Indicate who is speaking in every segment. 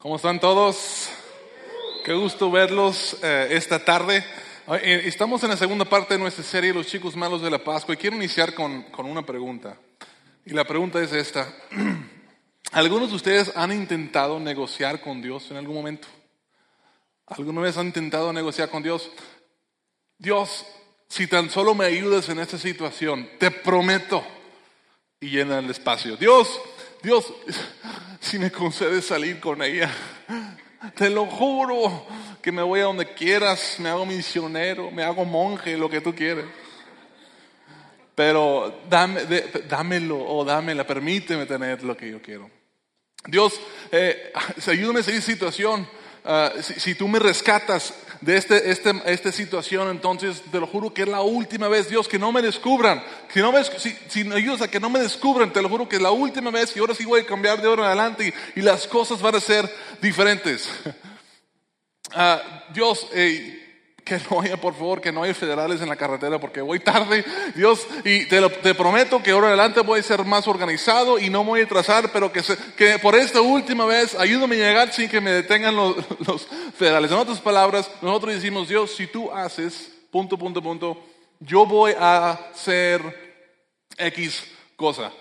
Speaker 1: ¿Cómo están todos? Qué gusto verlos eh, esta tarde. Eh, estamos en la segunda parte de nuestra serie Los chicos malos de la Pascua y quiero iniciar con, con una pregunta. Y la pregunta es esta. ¿Algunos de ustedes han intentado negociar con Dios en algún momento? ¿Alguna vez han intentado negociar con Dios? Dios, si tan solo me ayudas en esta situación, te prometo. Y llena el espacio. Dios, Dios, si me concedes salir con ella, te lo juro que me voy a donde quieras, me hago misionero, me hago monje, lo que tú quieres. Pero dame, dámelo o dámela, permíteme tener lo que yo quiero. Dios, eh, ayúdame a esa situación. Ah, si, tú me rescatas de este, este, esta situación, entonces te lo juro que es la última vez, Dios, que no me descubran. Si, no me, si, me ayudas a que no me descubran, te lo juro que es la última vez y ahora sí voy a cambiar de ahora en adelante y, las cosas van a ser diferentes. Ah, Dios, eh, que no haya, por favor, que no haya federales en la carretera porque voy tarde, Dios, y te, te prometo que ahora adelante voy a ser más organizado y no voy a trazar, pero que, que por esta última vez ayúdame a llegar sin que me detengan los, los federales. En otras palabras, nosotros decimos, Dios, si tú haces, punto, punto, punto, yo voy a hacer X cosa.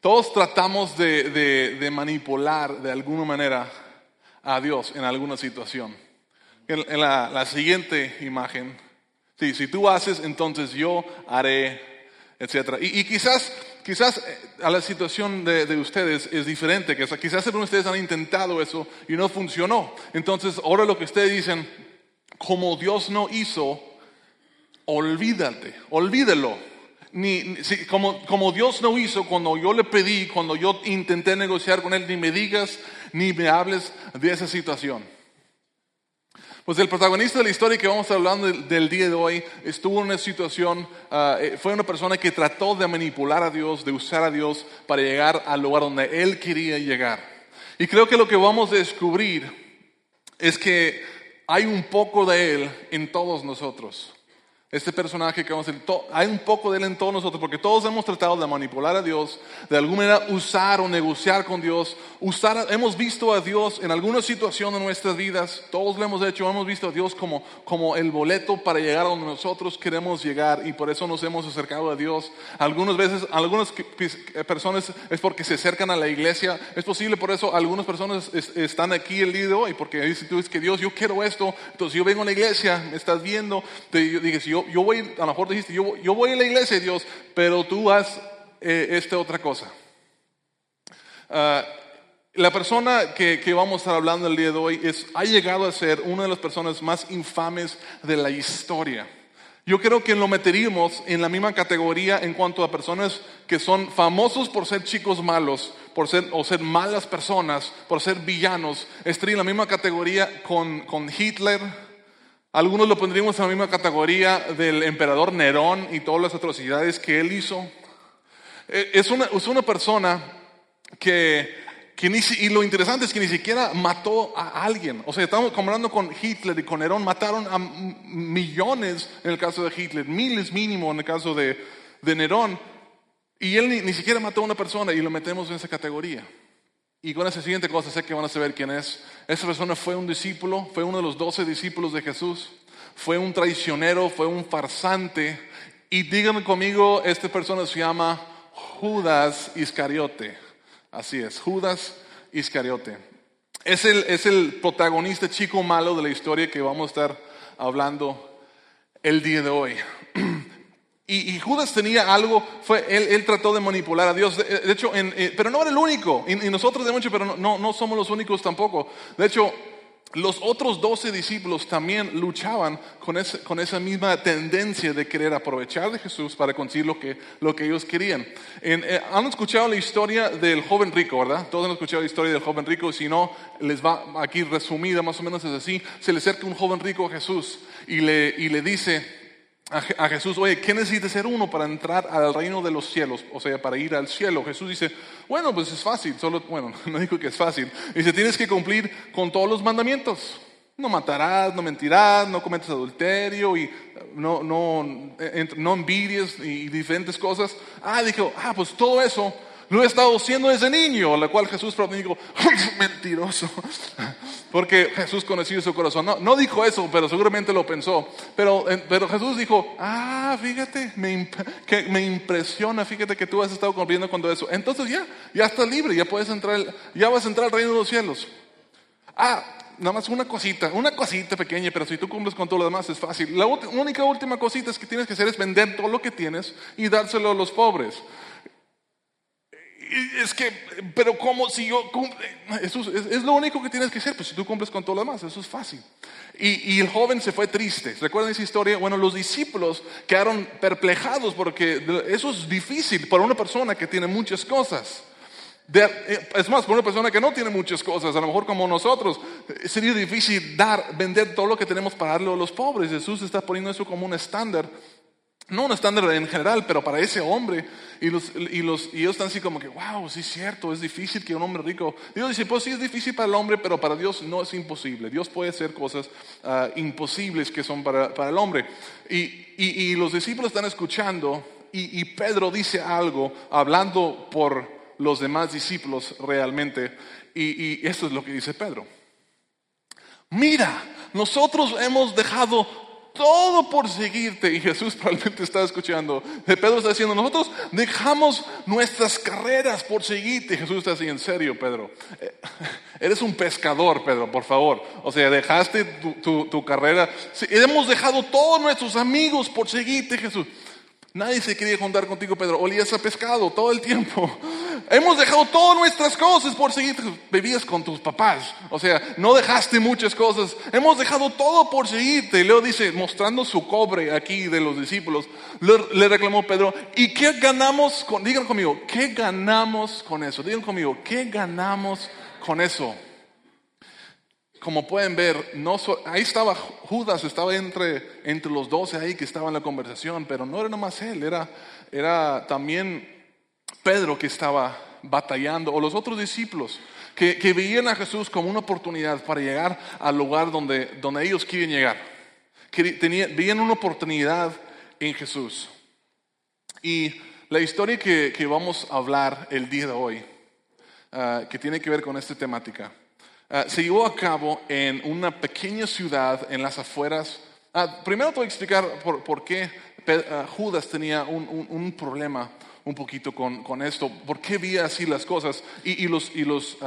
Speaker 1: Todos tratamos de, de, de manipular de alguna manera a Dios en alguna situación en, la, siguiente imagen. Sí, si tú haces, entonces yo haré, etc. Y, quizás, quizás eh, a la situación de, ustedes es diferente. Que, quizás algunos de ustedes han intentado eso y no funcionó. Entonces, ahora lo que ustedes dicen, como Dios no hizo, olvídate, olvídelo. Ni, como Dios no hizo cuando yo le pedí, cuando yo intenté negociar con Él, ni me digas, ni me hables de esa situación. Pues el protagonista de la historia que vamos a hablando del, día de hoy estuvo en una situación, eh, fue una persona que trató de manipular a Dios, de usar a Dios para llegar al lugar donde él quería llegar. Y creo que lo que vamos a descubrir es que hay un poco de él en todos nosotros. Este personaje que vamos a decir, hay un poco de él en todos nosotros, porque todos hemos tratado de manipular a Dios, de alguna manera usar o negociar con Dios, usar, hemos visto a Dios en alguna situación de nuestras vidas, todos lo hemos hecho, hemos visto a Dios como, como el boleto para llegar a donde nosotros queremos llegar y por eso nos hemos acercado a Dios. Algunas veces, algunas personas es porque se acercan a la iglesia, es posible por eso algunas personas están aquí el día de hoy, porque dicen tú es que Dios, yo quiero esto, entonces yo vengo a la iglesia, me estás viendo, te, yo dije, yo voy, a lo mejor dijiste, yo, yo voy a la iglesia, Dios, pero tú haz eh, esta otra cosa. Ah, la persona que, que, vamos a estar hablando el día de hoy es, ha llegado a ser una de las personas más infames de la historia. Yo creo que lo meteríamos en la misma categoría en cuanto a personas que son famosos por ser chicos malos, por ser, o ser malas personas, por ser villanos. Estaría en la misma categoría con, con Hitler, algunos lo pondríamos en la misma categoría del emperador Nerón y todas las atrocidades que él hizo. Eh, es una, es una persona que, que ni, y lo interesante es que ni siquiera mató a alguien. O sea, estamos comparando con Hitler y con Nerón, mataron a millones en el caso de Hitler, miles mínimo en el caso de, de Nerón. Y él ni, ni siquiera mató a una persona y lo metemos en esa categoría. Y con esa siguiente cosa sé que van a saber quién es. Esa persona fue un discípulo, fue uno de los doce discípulos de Jesús, fue un traicionero, fue un farsante. Y díganme conmigo, esta persona se llama Judas Iscariote. Así es, Judas Iscariote. Es el, es el protagonista chico malo de la historia que vamos a estar hablando el día de hoy. Y, Judas tenía algo, fue, él, trató de manipular a Dios, de, hecho, eh, pero no era el único, y, nosotros de mucho, pero no, no, somos los únicos tampoco. De hecho, los otros doce discípulos también luchaban con, con, esa misma tendencia de querer aprovechar de Jesús para conseguir lo que, lo que ellos querían. Eh, han escuchado la historia del joven rico, ¿verdad? Todos han escuchado la historia del joven rico, si no, les va aquí resumida, más o menos es así. Se le acerca un joven rico a Jesús y le, y le dice, a Jesús, oye, ¿qué necesita ser uno para entrar al reino de los cielos? O sea, para ir al cielo. Jesús dice, bueno, pues es fácil, solo, bueno, no digo que es fácil. Dice, tienes que cumplir con todos los mandamientos. No matarás, no mentirás, no cometes adulterio y no, no, no envidies y diferentes cosas. Ah, dijo, ah, pues todo eso Lo he estado haciendo desde niño, la cual Jesús dijo, mentiroso. Porque Jesús conocía su corazón. No, no dijo eso, pero seguramente lo pensó. Pero, pero Jesús dijo, ah, fíjate, me, que me impresiona, fíjate que tú has estado cumpliendo con todo eso. Entonces ya, ya estás libre, ya puedes entrar, ya vas a entrar al reino de los cielos. Ah, nada más una cosita, una cosita pequeña, pero si tú cumples con todo lo demás es fácil. La única última cosita es que tienes que hacer es vender todo lo que tienes y dárselo a los pobres. Es que, pero ¿cómo si yo Eso es, lo único que tienes que hacer, pues si tú cumples con todo lo demás, eso es fácil. Y, y, el joven se fue triste. ¿Recuerdan esa historia? Bueno, los discípulos quedaron perplejados porque eso es difícil para una persona que tiene muchas cosas. Eh, es más, para una persona que no tiene muchas cosas, a lo mejor como nosotros, eh, sería difícil dar, vender todo lo que tenemos para darle a los pobres. Jesús está poniendo eso como un estándar, no un estándar en general, pero para ese hombre. Y, los, y, los, y ellos están así como que, wow, sí es cierto, es difícil que un hombre rico. Dios dice, pues sí es difícil para el hombre, pero para Dios no es imposible. Dios puede hacer cosas ah, imposibles que son para, para el hombre. Y, y, los discípulos están escuchando y Pedro dice algo hablando por los demás discípulos realmente. Y, y esto es lo que dice Pedro. Mira, nosotros hemos dejado todo por seguirte. Y Jesús probablemente está escuchando. Pedro está diciendo, nosotros dejamos nuestras carreras por seguirte. Jesús está así, en serio, Pedro. Eh, eres un pescador, Pedro, por favor. O sea, dejaste tu, tu carrera. Hemos dejado todos nuestros amigos por seguirte, Jesús. Nadie se quería juntar contigo, Pedro. Olías a pescado todo el tiempo. Hemos dejado todas nuestras cosas por seguir. Vivías con tus papás. O sea, no dejaste muchas cosas. Hemos dejado todo por seguirte. Y luego dice, mostrando su cobre aquí de los discípulos, le, reclamó Pedro, ¿y qué ganamos con, digan conmigo, ¿qué ganamos con eso? Digan conmigo, ¿qué ganamos con eso? Como pueden ver, no ahí estaba Judas, estaba entre, entre los doce ahí que estaba en la conversación, pero no era nomás él, era, era también Pedro que estaba batallando, o los otros discípulos que, que veían a Jesús como una oportunidad para llegar al lugar donde, donde ellos quieren llegar. Que tenían, veían una oportunidad en Jesús. Y la historia que, que vamos a hablar el día de hoy, ah, que tiene que ver con esta temática, Ah, se llevó a cabo en una pequeña ciudad en las afueras. Ah, primero te voy a explicar por, qué ah, Judas tenía un, problema un poquito con, esto, por qué veía así las cosas y, los, y los,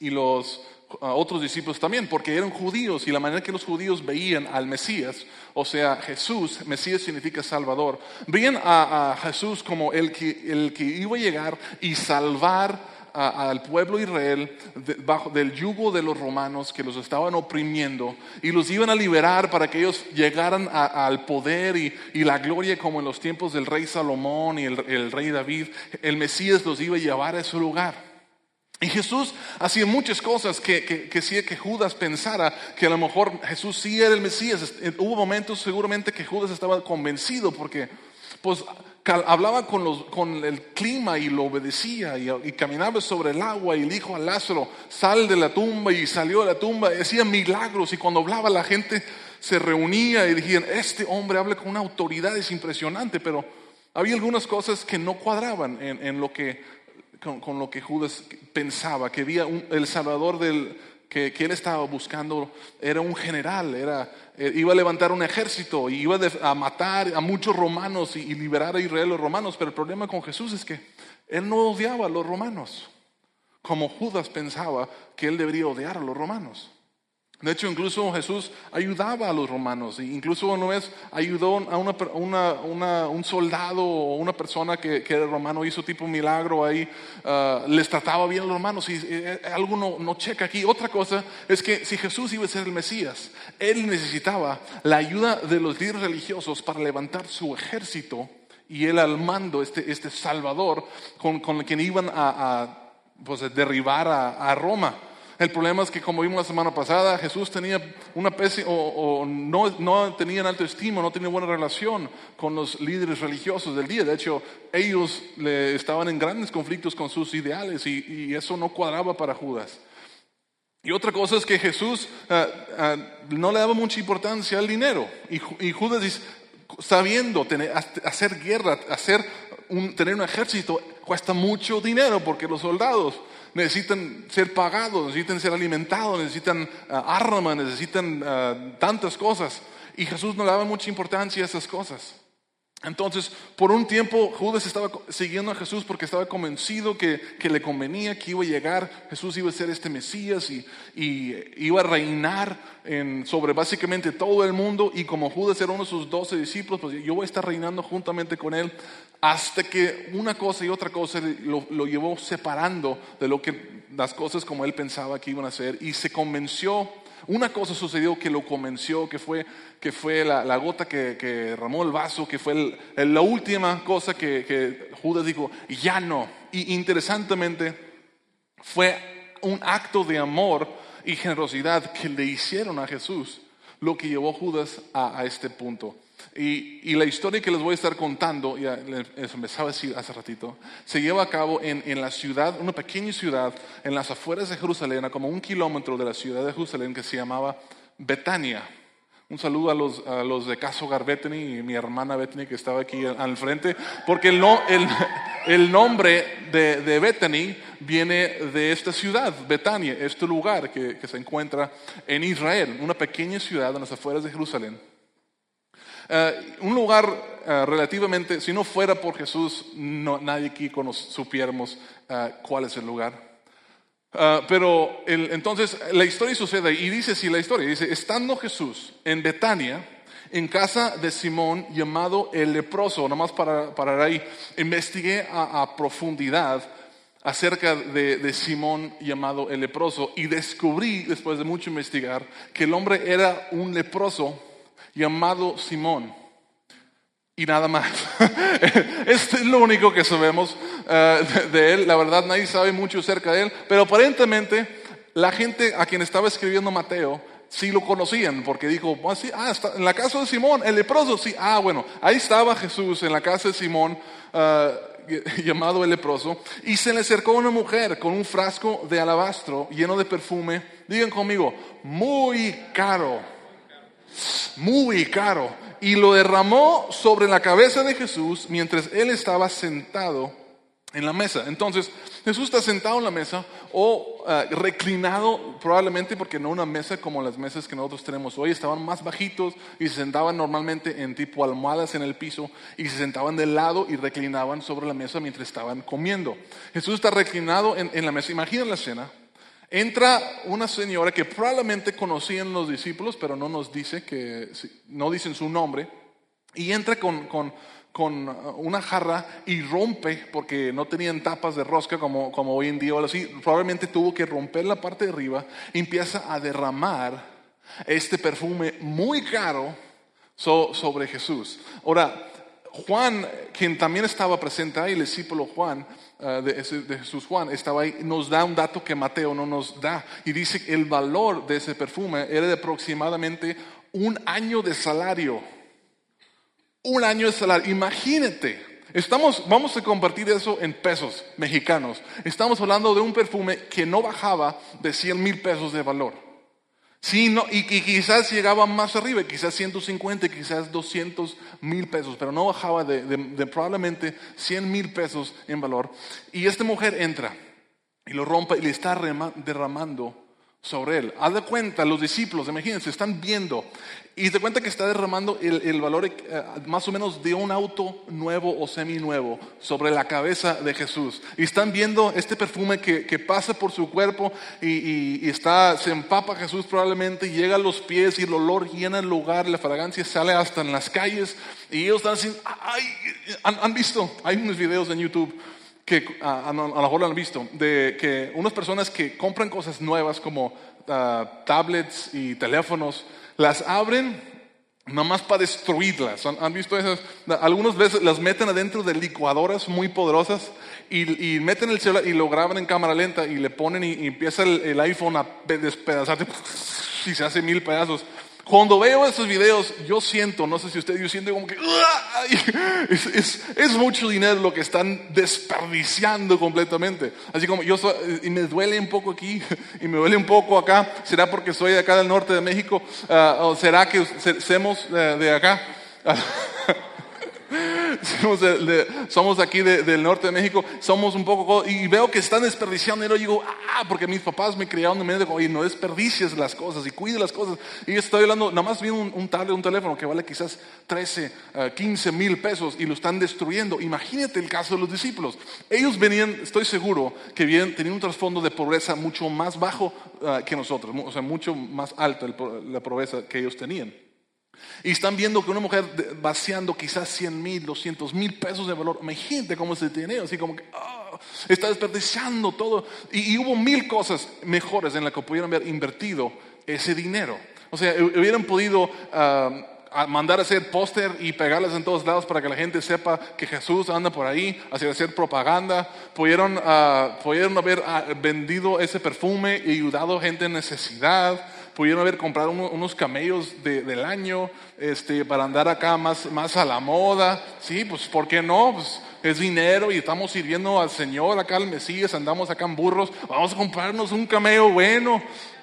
Speaker 1: y los otros discípulos también, porque eran judíos y la manera que los judíos veían al Mesías, o sea, Jesús, Mesías significa Salvador, veían a, a Jesús como el que, el que iba a llegar y salvar al pueblo Israel bajo del yugo de los romanos que los estaban oprimiendo y los iban a liberar para que ellos llegaran al poder y, la gloria como en los tiempos del rey Salomón y el, rey David. El Mesías los iba a llevar a ese lugar. Y Jesús hacía muchas cosas que, que, que, que Judas pensara que a lo mejor Jesús sí era el Mesías. Hubo momentos seguramente que Judas estaba convencido porque pues hablaba con, los, con, el clima y lo obedecía y, caminaba sobre el agua y dijo a Lázaro, sal de la tumba y salió de la tumba hacía milagros y cuando hablaba la gente se reunía y decían, este hombre habla con una autoridad, es impresionante, pero había algunas cosas que no cuadraban en, lo que, con, lo que Judas pensaba, que había el Salvador del, que, él estaba buscando era un general, era, eh, iba a levantar un ejército y iba a matar a muchos romanos y, liberar a Israel los romanos. Pero el problema con Jesús es que él no odiaba a los romanos, como Judas pensaba que él debería odiar a los romanos. De hecho, incluso Jesús ayudaba a los romanos. Incluso una vez ayudó a un soldado o una persona que, era romano, hizo tipo milagro ahí, uh, les trataba bien a los romanos. Y eh, algo no, checa aquí. Otra cosa es que si Jesús iba a ser el Mesías, él necesitaba la ayuda de los líderes religiosos para levantar su ejército y él al mando, este, este Salvador, con, quien iban a, pues, derribar a Roma. El problema es que, como vimos la semana pasada, Jesús tenía una especie, o, no, no tenía en alto estima, no tenía buena relación con los líderes religiosos del día. De hecho, ellos le estaban en grandes conflictos con sus ideales y, eso no cuadraba para Judas. Y otra cosa es que Jesús ah, ah, no le daba mucha importancia al dinero. Y, Judas dice, sabiendo hacer guerra, hacer un- tener un ejército cuesta mucho dinero porque los soldados necesitan ser pagados, necesitan ser alimentados, necesitan ah, armas, necesitan ah, tantas cosas. Y Jesús no daba mucha importancia a esas cosas. Entonces, por un tiempo Judas estaba siguiendo a Jesús porque estaba convencido que, que le convenía, que iba a llegar, Jesús iba a ser este Mesías y, y iba a reinar sobre básicamente todo el mundo. Y como Judas era uno de sus doce discípulos, pues yo voy a estar reinando juntamente con él hasta que una cosa y otra cosa lo, lo llevó separando de lo que las cosas como él pensaba que iban a ser y se convenció una cosa sucedió que lo convenció, que fue, que fue la, gota que, que derramó el vaso, que fue la última cosa que, Judas dijo, ya no. Y interesantemente fue un acto de amor y generosidad que le hicieron a Jesús lo que llevó a Judas a este punto. Y, la historia que les voy a estar contando, ya les empezaba a decir hace ratito, se lleva a cabo en, en la ciudad, una pequeña ciudad, en las afueras de Jerusalén, a como un kilómetro de la ciudad de Jerusalén, que se llamaba Betania. Un saludo a los, a los de Caso Gar Bethany y mi hermana Bethany que estaba aquí al, frente, porque el, no- el, el nombre de, de viene de esta ciudad, Betania, este lugar que, que se encuentra en Israel, una pequeña ciudad en las afueras de Jerusalén. Eh, un lugar eh, relativamente, si no fuera por Jesús, no, nadie aquí supiéramos eh, cuál es el lugar. Pero entonces la historia sucede y dice así la historia, dice, estando Jesús en Betania, en casa de Simón llamado el leproso, nomás para parar ahí, investigué a, profundidad acerca de Simón llamado el leproso y descubrí, después de mucho investigar, que el hombre era un leproso llamado Simón. Y nada más. Este es lo único que sabemos eh, de, él. La verdad, nadie sabe mucho acerca de él. Pero aparentemente, la gente a quien estaba escribiendo Mateo sí lo conocían, porque dijo, "Ah, sí, ah, está en la casa de Simón, el leproso, sí, ah, bueno, ahí estaba Jesús en la casa de Simón, eh, llamado el leproso, y se le acercó una mujer con un frasco de alabastro lleno de perfume, digan conmigo, muy caro muy caro, y lo derramó sobre la cabeza de Jesús mientras él estaba sentado en la mesa. Entonces, Jesús está sentado en la mesa o ah, reclinado, probablemente porque no una mesa como las mesas que nosotros tenemos hoy, estaban más bajitos y se sentaban normalmente en tipo almohadas en el piso y se sentaban de lado y reclinaban sobre la mesa mientras estaban comiendo. Jesús está reclinado en, la mesa. Imagina la escena. Entra una señora que probablemente conocían los discípulos, pero no nos dice que, no dicen su nombre, y entra con, con, con una jarra y rompe, porque no tenían tapas de rosca como, como hoy en día o así, probablemente tuvo que romper la parte de arriba empieza a derramar este perfume muy caro so- sobre Jesús. Ahora, Juan, quien también estaba presente ahí, el discípulo Juan, eh, de, de Jesús Juan, estaba ahí, nos da un dato que Mateo no nos da. Y dice que el valor de ese perfume era de aproximadamente un año de salario. Un año de salario. Imagínate. Estamos, vamos a compartir eso en pesos mexicanos. Estamos hablando de un perfume que no bajaba de 100 mil pesos de valor. Sí, no, y, y quizás llegaba más arriba, quizás 150, quizás 200 mil pesos, pero no bajaba de, de- probablemente 100 mil pesos en valor. Y esta mujer entra y lo rompe y le está derramando sobre él. Haz de cuenta, los discípulos, imagínense, están viendo y te cuenta que está derramando el, el valor eh, más o menos de un auto nuevo o seminuevo sobre la cabeza de Jesús. Y están viendo este perfume que, que pasa por su cuerpo y, y- está, se empapa Jesús probablemente, llega a los pies y el olor llena el lugar, la fragancia sale hasta en las calles y ellos están así, ay, han visto, hay unos videos en YouTube que a, a- a lo mejor lo han visto, de que unas personas que compran cosas nuevas como ah, tablets y teléfonos, las abren nomás para destruirlas. ¿Han, visto esas? Algunas veces las meten adentro de licuadoras muy poderosas y, y meten el celular y lo graban en cámara lenta y le ponen y, y empieza el, el iPhone a pe- despedazarse y se hace mil pedazos. Cuando veo esos videos, yo siento, no sé si usted, yo siento como que es, es- es mucho dinero lo que están desperdiciando completamente. Así como yo soy, y me duele un poco aquí y me duele un poco acá. ¿Será porque soy de acá del norte de México? Ah, ¿O será que se- eh, de acá? somos, de, de- somos aquí de- del norte de México, somos un poco, y veo que están desperdiciando y digo, ah, porque mis papás me criaron de medio, oye, no desperdicies las cosas y cuide las cosas. Y estoy hablando, nada más vi un, un tablet, un teléfono que vale quizás 13, eh, 15 mil pesos y lo están destruyendo. Imagínate el caso de los discípulos. Ellos venían, estoy seguro, que tenían un trasfondo de pobreza mucho más bajo eh, que nosotros, o sea, mucho más alta la pobreza que ellos tenían. Y están viendo que una mujer vaciando quizás 100 mil, 200 mil pesos de valor. Imagínate cómo se tiene, así como que ah, está desperdiciando todo. Y, hubo mil cosas mejores en las que pudieran haber invertido ese dinero. O sea, hu- hubieran podido mandar a hacer póster y pegarlas en todos lados para que la gente sepa que Jesús anda por ahí, hacer propaganda. Pudieron, ah, pudieron haber ah, vendido ese perfume y ayudado a gente en necesidad pudieron haber comprado uno- unos camellos de- del año este, para andar acá más, más a la moda. Sí, pues ¿por qué no? Pues es dinero y estamos sirviendo al Señor acá, al Mesías, andamos acá en burros. Vamos a comprarnos un camello bueno.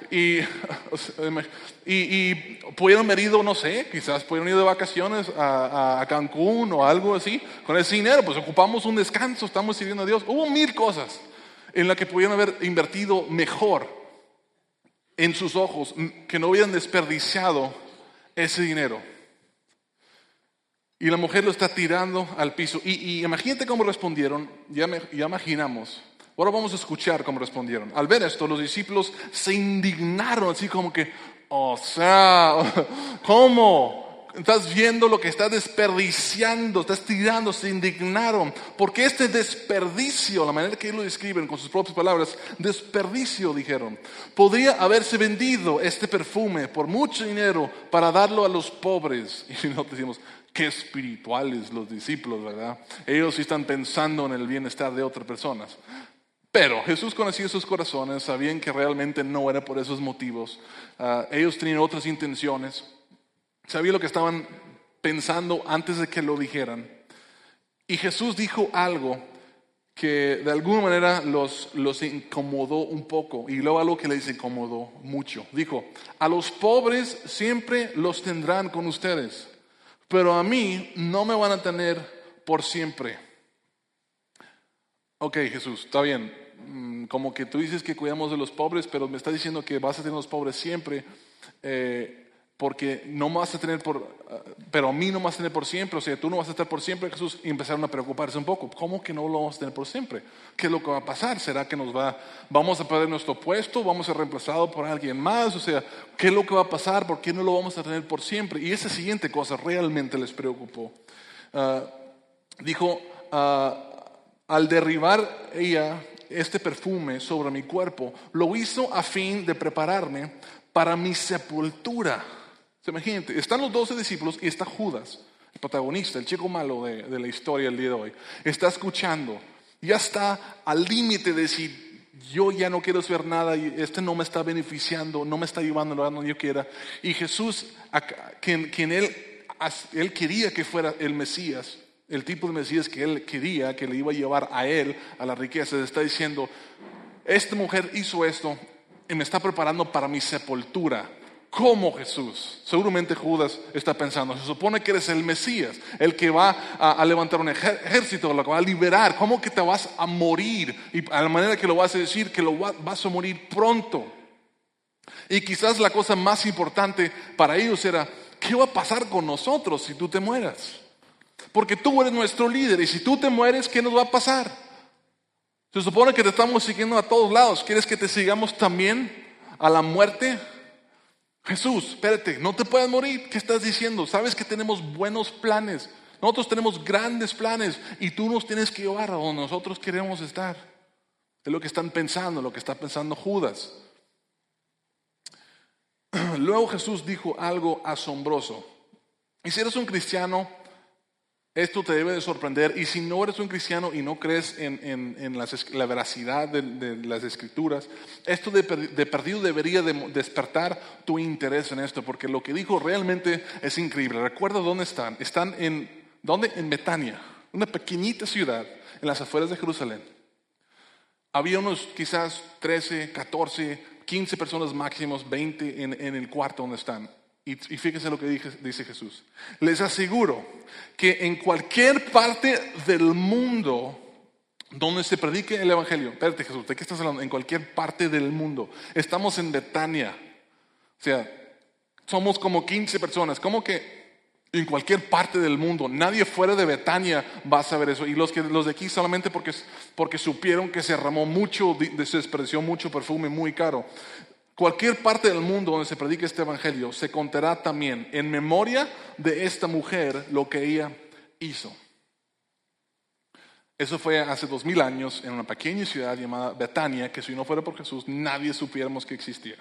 Speaker 1: Y, y, y pudieron haber ido, no sé, quizás pudieron ir de vacaciones a, a- a Cancún o algo así. Con ese dinero, pues ocupamos un descanso, estamos sirviendo a Dios. Hubo mil cosas en las que pudieron haber invertido mejor en sus ojos que no hubieran desperdiciado ese dinero. Y la mujer lo está tirando al piso. Y, imagínate cómo respondieron, ya, ya imaginamos. Ahora vamos a escuchar cómo respondieron. Al ver esto, los discípulos se indignaron, así como que, o sea, ¿cómo? Estás viendo lo que estás desperdiciando, estás tirando, se indignaron. Porque este desperdicio, la manera que ellos lo describen con sus propias palabras, desperdicio, dijeron, podría haberse vendido este perfume por mucho dinero para darlo a los pobres. Y nosotros decimos, qué espirituales los discípulos, ¿verdad? Ellos sí están pensando en el bienestar de otras personas. Pero Jesús conocía sus corazones, sabían que realmente no era por esos motivos. Ah, ellos tenían otras intenciones. Sabía lo que estaban pensando antes de que lo dijeran. Y Jesús dijo algo que de alguna manera los, los incomodó un poco y luego algo que les incomodó mucho. Dijo, a los pobres siempre los tendrán con ustedes, pero a mí no me van a tener por siempre. Ok, Jesús, está bien. Mm, Como que tú dices que cuidamos de los pobres, pero me estás diciendo que vas a tener los pobres siempre, eh, porque no me vas a tener por, ah, pero a mí no me vas a tener por siempre, o sea, tú no vas a estar por siempre, Jesús, y empezaron a preocuparse un poco. ¿Cómo que no lo vamos a tener por siempre? ¿Qué es lo que va a pasar? ¿Será que nos va, vamos a perder nuestro puesto? ¿Vamos a ser reemplazados por alguien más? O sea, ¿qué es lo que va a pasar? ¿Por qué no lo vamos a tener por siempre? Y esa siguiente cosa realmente les preocupó. Ah, dijo, ah, al derribar ella este perfume sobre mi cuerpo, lo hizo a fin de prepararme para mi sepultura. Se Imagínate, están los doce discípulos y está Judas, el protagonista, el chico malo de, de la historia el día de hoy. Está escuchando, ya está al límite de decir, yo ya no quiero hacer nada y este no me está beneficiando, no me está llevando a lugar donde yo quiera. Y Jesús, quien, quien él, él quería que fuera el Mesías, el tipo de Mesías que él quería, que le iba a llevar a él a la riqueza, está diciendo, esta mujer hizo esto y me está preparando para mi sepultura. ¿Cómo Jesús? Seguramente Judas está pensando, se supone que eres el Mesías, el que va a, levantar un ejército, lo que va a liberar. ¿Cómo que te vas a morir? Y a la manera que lo vas a decir, que lo va- vas a morir pronto. Y quizás la cosa más importante para ellos era, ¿qué va a pasar con nosotros si tú te mueras? Porque tú eres nuestro líder y si tú te mueres, ¿qué nos va a pasar? Se supone que te estamos siguiendo a todos lados. ¿Quieres que te sigamos también a la muerte? Jesús, espérate, no te puedes morir. ¿Qué estás diciendo? Sabes que tenemos buenos planes. Nosotros tenemos grandes planes y tú nos tienes que llevar a donde nosotros queremos estar. Es lo que están pensando, lo que está pensando Judas. Luego Jesús dijo algo asombroso. Y si eres un cristiano, esto te debe de sorprender. Y si no eres un cristiano y no crees en, en- en la veracidad de, de las escrituras, esto de, de perdido debería despertar tu interés en esto, porque lo que dijo realmente es increíble. Recuerda dónde están. Están en, ¿dónde? En Betania, una pequeñita ciudad en las afueras de Jerusalén. Había unos quizás 13, 14, 15 personas máximos, 20 en, en el cuarto donde están. Y, y lo que dice, dice Jesús. Les aseguro que en cualquier parte del mundo donde se predique el Evangelio, espérate Jesús, ¿de qué estás hablando? En cualquier parte del mundo. Estamos en Betania. O sea, somos como 15 personas. ¿Cómo que en cualquier parte del mundo. Nadie fuera de Betania va a saber eso. Y los, que, los de aquí solamente porque, porque supieron que se derramó mucho, se despreció mucho perfume muy caro. Cualquier parte del mundo donde se predique este evangelio se contará también en memoria de esta mujer lo que ella hizo. Eso fue hace dos mil años en una pequeña ciudad llamada Betania, que si no fuera por Jesús nadie supiéramos que existía.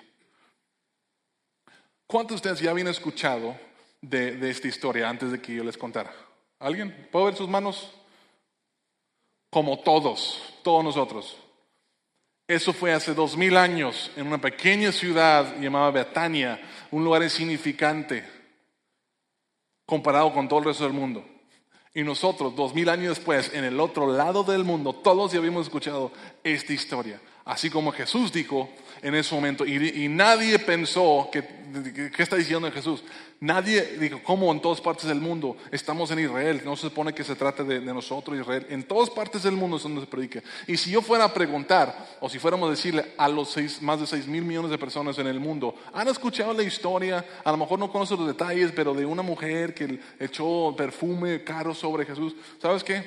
Speaker 1: ¿Cuántos de ustedes ya habían escuchado de, esta historia antes de que yo les contara? ¿Alguien? ¿Puedo ver sus manos? Como todos, todos nosotros. Eso fue hace dos mil años en una pequeña ciudad llamada Betania, un lugar insignificante comparado con todo el resto del mundo. Y nosotros, dos mil años después, en el otro lado del mundo, todos ya habíamos escuchado esta historia. Así como Jesús dijo en ese momento, y, nadie pensó que, ¿qué está diciendo Jesús? Nadie dijo, ¿cómo en todas partes del mundo estamos en Israel? No se supone que se trate de, nosotros, Israel. En todas partes del mundo es donde se predica. Y si yo fuera a preguntar, o si fuéramos a decirle a los más de seis mil millones de personas en el mundo, ¿han escuchado la historia? A lo mejor no conocen los detalles, pero de una mujer que echó perfume caro sobre Jesús. ¿Sabes qué?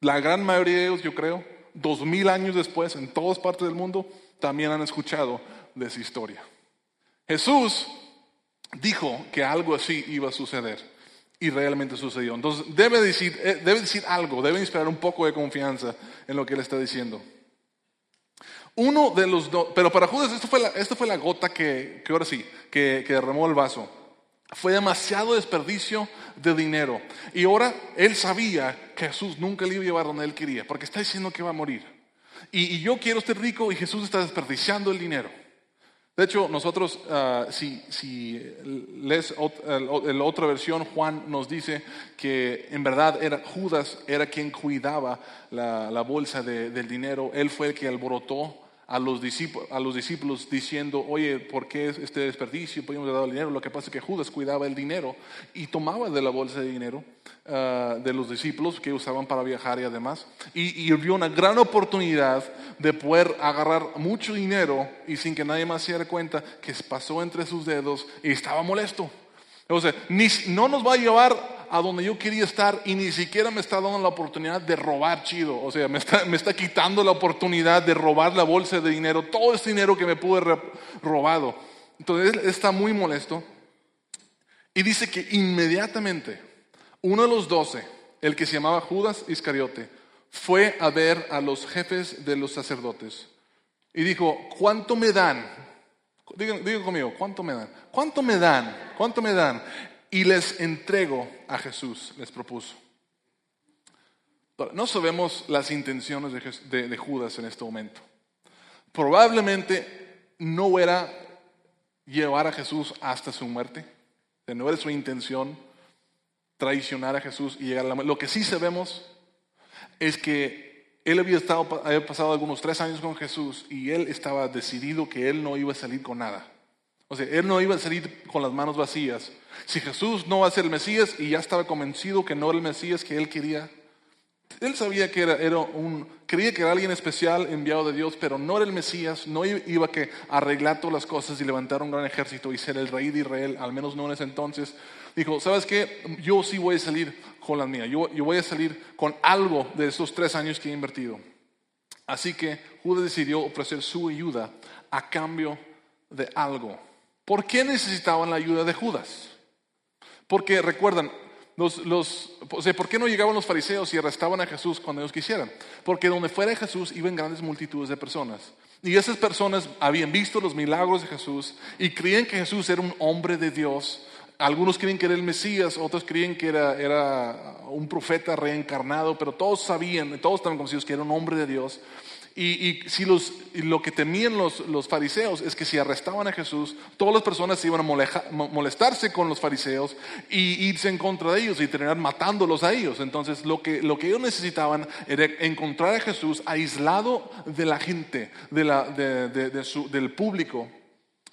Speaker 1: La gran mayoría de ellos, yo creo, dos mil años después, en todas partes del mundo, también han escuchado de esa historia. Jesús dijo que algo así iba a suceder y realmente sucedió. Entonces debe decir, eh, debe decir algo, debe inspirar un poco de confianza en lo que él está diciendo. Uno de los dos, pero para Judas esto fue la, fue la gota que, que ahora sí, que, que derramó el vaso. Fue demasiado desperdicio de dinero. Y ahora él sabía que Jesús nunca le iba a llevar donde él quería, porque está diciendo que va a morir. Y, yo quiero ser rico y Jesús está desperdiciando el dinero. De hecho, nosotros, uh, si, si, lees la otra versión, Juan nos dice que en verdad era Judas era quien cuidaba la, bolsa de, del dinero. Él fue el que alborotó a los, discípulos, a los discípulos diciendo, oye, ¿por qué este desperdicio? Podemos dar dinero. Lo que pasa es que Judas cuidaba el dinero y tomaba de la bolsa de dinero ah, de los discípulos que usaban para viajar y además. Y, y, vio una gran oportunidad de poder agarrar mucho dinero y sin que nadie más se diera cuenta que pasó entre sus dedos y estaba molesto. O ni, no nos va a llevar a donde yo quería estar y ni siquiera me está dando la oportunidad de robar chido. O sea, me está, me está quitando la oportunidad de robar la bolsa de dinero, todo ese dinero que me pude haber robado. Entonces está muy molesto y dice que inmediatamente uno de los doce, el que se llamaba Judas Iscariote, fue a ver a los jefes de los sacerdotes y dijo, ¿cuánto me dan? Digan, digan, conmigo, ¿cuánto me dan? ¿Cuánto me dan? ¿Cuánto me dan? Y les entrego a Jesús, les propuso. No sabemos las intenciones de, Judas en este momento. Probablemente no era llevar a Jesús hasta su muerte, no era su intención traicionar a Jesús y llegar a la muerte. Lo que sí sabemos es que él había, estado, había pasado algunos tres años con Jesús y él estaba decidido que él no iba a salir con nada. O sea, él no iba a salir con las manos vacías. Si Jesús no va a ser el Mesías y ya estaba convencido que no era el Mesías que él quería, él sabía que era, era, un, creía que era alguien especial enviado de Dios, pero no era el Mesías, no iba a arreglar todas las cosas y levantar un gran ejército y ser el rey de Israel, al menos no en ese entonces. Dijo, ¿sabes qué? Yo sí voy a salir con la mía, yo, yo voy a salir con algo de esos tres años que he invertido. Así que Judas decidió ofrecer su ayuda a cambio de algo. ¿Por qué necesitaban la ayuda de Judas? Porque recuerdan, los, ¿por qué no llegaban los fariseos y arrestaban a Jesús cuando ellos quisieran? Porque donde fuera Jesús iban grandes multitudes de personas. Y esas personas habían visto los milagros de Jesús y creían que Jesús era un hombre de Dios. Algunos creen que era el Mesías, otros creen que era, era un profeta reencarnado, pero todos sabían, todos estaban convencidos que era un hombre de Dios. Y, si los, lo que temían los, los, fariseos es que si arrestaban a Jesús, todas las personas iban a molestarse con los fariseos y irse en contra de ellos y terminar matándolos a ellos. Entonces lo que, lo que ellos necesitaban era encontrar a Jesús aislado de la gente, de la, de, de, su, del público,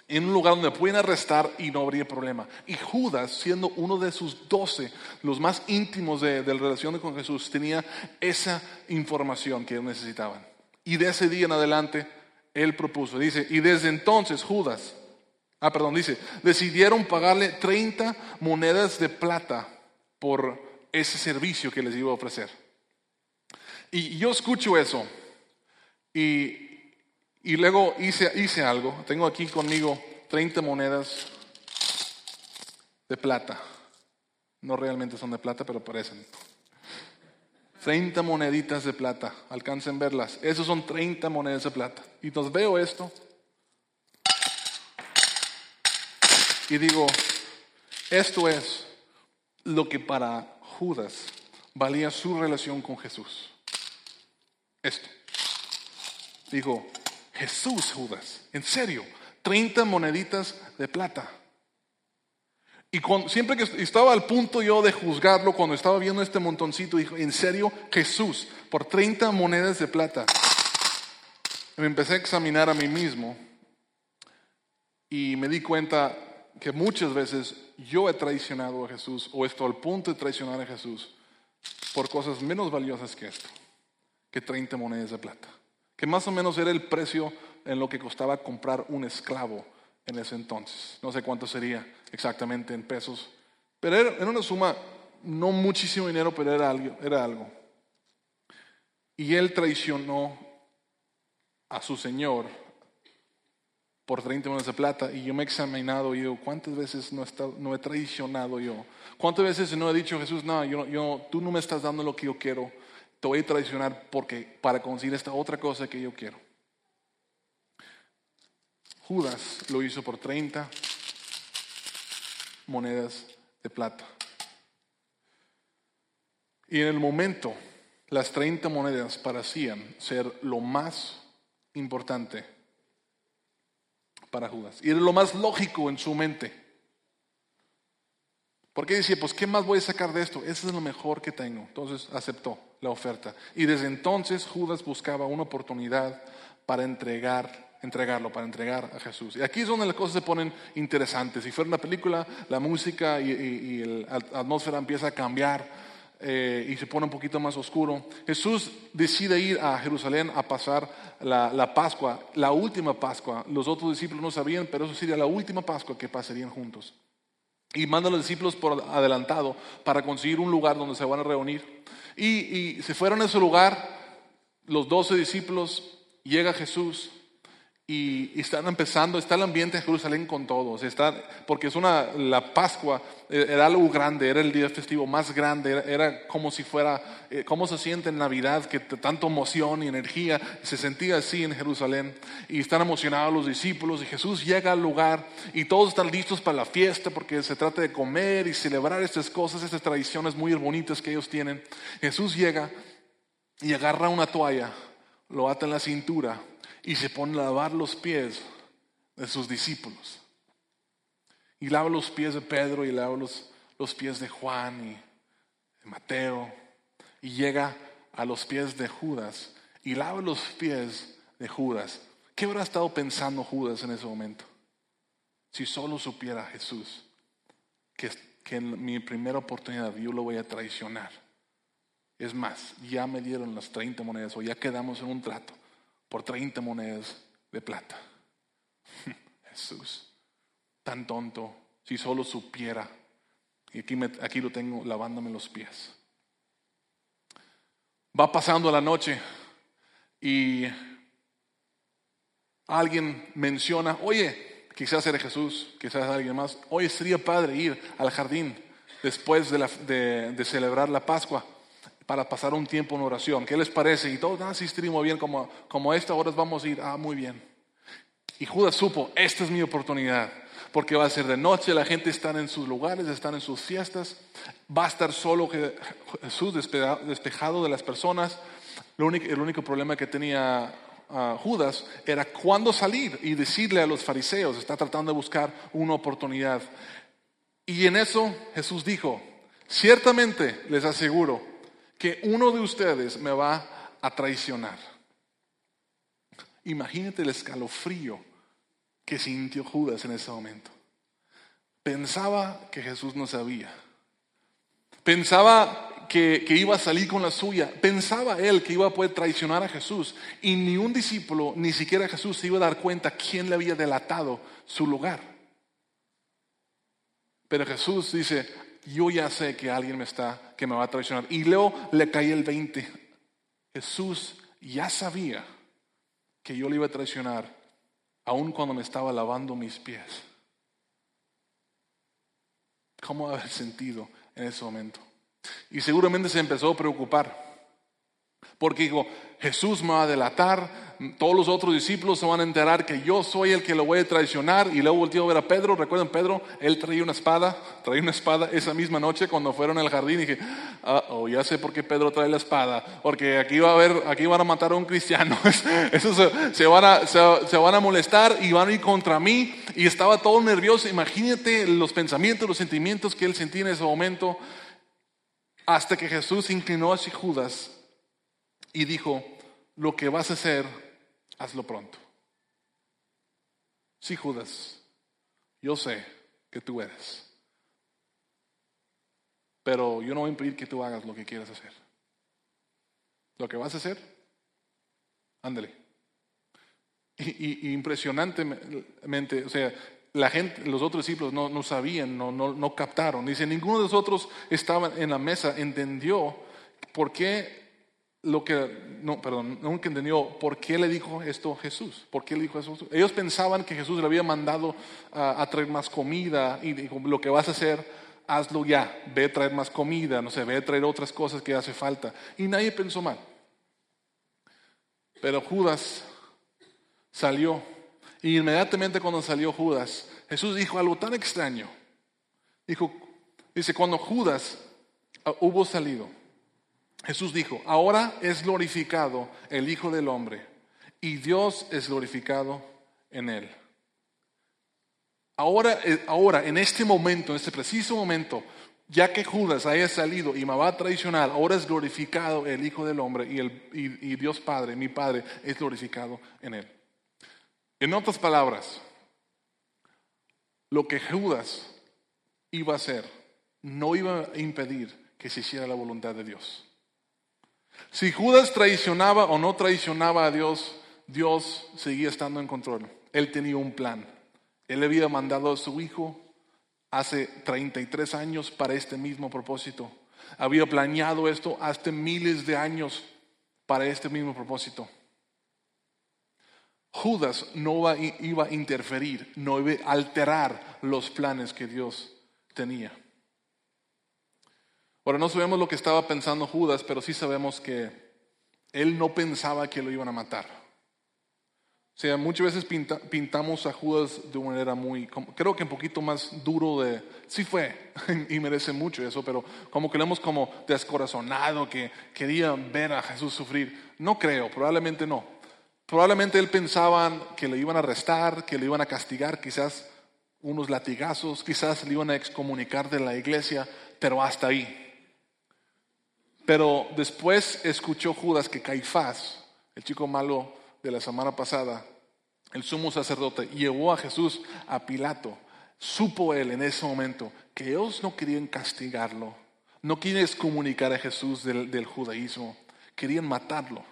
Speaker 1: en un lugar donde pueden arrestar y no habría problema. Y Judas, siendo uno de sus doce, los más íntimos de, de la relación con Jesús, tenía esa información que ellos necesitaban. Y de ese día en adelante, él propuso, dice, y desde entonces Judas, ah, perdón, dice, decidieron pagarle 30 monedas de plata por ese servicio que les iba a ofrecer. Y yo escucho eso y y luego hice, hice algo. Tengo aquí conmigo 30 monedas de plata. No realmente son de plata, pero parecen. 30 moneditas de plata. Alcancen verlas. Esos son 30 monedas de plata. Y entonces veo esto. Y digo, esto es lo que para Judas valía su relación con Jesús. Esto. Digo, Jesús, Judas, en serio, 30 moneditas de plata. Y siempre que estaba al punto yo de juzgarlo, cuando estaba viendo este montoncito, dijo, en serio, Jesús, por 30 monedas de plata. Me empecé a examinar a mí mismo y me di cuenta que muchas veces yo he traicionado a Jesús o estoy al punto de traicionar a Jesús por cosas menos valiosas que esto, que 30 monedas de plata que más o menos era el precio en lo que costaba comprar un esclavo en ese entonces. No sé cuánto sería exactamente en pesos, pero era, una suma, no muchísimo dinero, pero era algo, era. Y él traicionó a su Señor por 30 monedas de plata y yo me he examinado y yo, ¿cuántas veces no, he traicionado yo? ¿Cuántas veces no he dicho Jesús, no, yo, tú no me estás dando lo que yo quiero? te voy a traicionar porque, para conseguir esta otra cosa que yo quiero. Judas lo hizo por 30 monedas de plata. Y en el momento, las 30 monedas parecían ser lo más importante para Judas. Y era lo más lógico en su mente. Porque decía, pues, ¿qué más voy a sacar de esto? Eso es lo mejor que tengo. Entonces aceptó la oferta. Y desde entonces Judas buscaba una oportunidad para entregar, entregarlo, para entregar a Jesús. Y aquí es donde las cosas se ponen interesantes. Si fuera una película, la música y, la atmósfera empieza a cambiar eh, y se pone un poquito más oscuro. Jesús decide ir a Jerusalén a pasar la, Pascua, la última Pascua. Los otros discípulos no sabían, pero eso sería la última Pascua que pasarían juntos y manda a los discípulos por adelantado para conseguir un lugar donde se van a reunir. Y, se fueron a ese lugar, los doce discípulos, llega Jesús y, están empezando, está el ambiente de Jerusalén con todos, está, porque es una, la Pascua eh, era algo grande, era el día festivo más grande, era, como si fuera, eh, como se siente en Navidad, que tanto emoción y energía, se sentía así en Jerusalén, y están emocionados los discípulos, y Jesús llega al lugar, y todos están listos para la fiesta, porque se trata de comer y celebrar estas cosas, estas tradiciones muy bonitas que ellos tienen. Jesús llega y agarra una toalla, lo ata en la cintura, y se pone a lavar los pies de sus discípulos. Y lava los pies de Pedro y lava los, los pies de Juan y de Mateo. Y llega a los pies de Judas y lava los pies de Judas. ¿Qué habrá estado pensando Judas en ese momento? Si solo supiera Jesús que, que en mi primera oportunidad yo lo voy a traicionar. Es más, ya me dieron las 30 monedas o ya quedamos en un trato por 30 monedas de plata. Jesús, tan tonto, si solo supiera. Y aquí, aquí lo tengo lavándome los pies. Va pasando la noche y alguien menciona, oye, quizás era Jesús, quizás alguien más, oye, sería padre ir al jardín después de, de celebrar la Pascua para pasar un tiempo en oración. ¿Qué les parece? Y todos, ah, sí, bien, como, como esta hora vamos a ir, ah, muy bien. Y Judas supo, esta es mi oportunidad, porque va a ser de noche, la gente está en sus lugares, están en sus fiestas, va a estar solo Jesús despejado de las personas. El único problema que tenía ah, Judas era cuándo salir y decirle a los fariseos, está tratando de buscar una oportunidad. Y en eso Jesús dijo, ciertamente les aseguro, que uno de ustedes me va a traicionar. Imagínate el escalofrío que sintió Judas en ese momento. Pensaba que Jesús no sabía. Pensaba que, que, iba a salir con la suya. Pensaba él que iba a poder traicionar a Jesús. Y ni un discípulo, ni siquiera Jesús, se iba a dar cuenta quién le había delatado su lugar. Pero Jesús dice, yo ya sé que alguien me está, que me va a traicionar. Y luego le caí el 20. Jesús ya sabía que yo le iba a traicionar, aun cuando me estaba lavando mis pies. ¿Cómo haber sentido en ese momento? Y seguramente se empezó a preocupar. Porque dijo, Jesús me va a delatar, todos los otros discípulos se van a enterar que yo soy el que lo voy a traicionar. Y luego volteó a ver a Pedro, recuerdan Pedro, él traía una espada, traía una espada esa misma noche cuando fueron al jardín. Y dije, oh, ya sé por qué Pedro trae la espada, porque aquí va a haber, aquí van a matar a un cristiano. Eso se, van a, se van a molestar y van a ir contra mí. Y estaba todo nervioso. Imagínate los pensamientos, los sentimientos que él sentía en ese momento. Hasta que Jesús inclinó hacia Judas y dijo, lo que vas a hacer, hazlo pronto. Sí, Judas, yo sé que tú eres, pero yo no voy a impedir que tú hagas lo que quieras hacer. Lo que vas a hacer, ándale. Y, impresionantemente, o sea, la gente, los otros discípulos no, no sabían, no, no, no captaron. Dice, ninguno de nosotros estaba en la mesa, entendió por qué lo que, no, perdón, nunca entendió por qué le dijo esto Jesús. ¿Por qué le dijo eso? Ellos pensaban que Jesús le había mandado a, traer más comida y dijo, lo que vas a hacer, hazlo ya, ve a traer más comida, no sé, ve a traer otras cosas que hace falta. Y nadie pensó mal. Pero Judas salió. Y inmediatamente cuando salió Judas, Jesús dijo algo tan extraño. Dijo, dice, cuando Judas ah, hubo salido, Jesús dijo, ahora es glorificado el Hijo del Hombre y Dios es glorificado en él. Ahora, eh, ahora, en este momento, en este preciso momento, ya que Judas haya salido y me va a traicionar, ahora es glorificado el Hijo del Hombre y, el, y Dios Padre, mi Padre, es glorificado en él. En otras palabras, lo que Judas iba a hacer no iba a impedir que se hiciera la voluntad de Dios. Si Judas traicionaba o no traicionaba a Dios, Dios seguía estando en control. Él tenía un plan. Él había mandado a su hijo hace 33 años para este mismo propósito. Había planeado esto hace miles de años para este mismo propósito. Judas no iba a interferir, no iba a alterar los planes que Dios tenía. Ahora no sabemos lo que estaba pensando Judas, pero sí sabemos que él no pensaba que lo iban a matar. O sea, muchas veces pintamos a Judas de una manera muy, creo que un poquito más duro de, sí fue, y merece mucho eso, pero como que lo hemos como descorazonado, que quería ver a Jesús sufrir. No creo, probablemente no. Probablemente él pensaba que le iban a arrestar, que le iban a castigar, quizás unos latigazos, quizás le iban a excomunicar de la iglesia, pero hasta ahí. Pero después escuchó Judas que Caifás, el chico malo de la semana pasada, el sumo sacerdote, llevó a Jesús a Pilato. Supo él en ese momento que ellos no querían castigarlo, no querían excomunicar a Jesús del judaísmo, querían matarlo.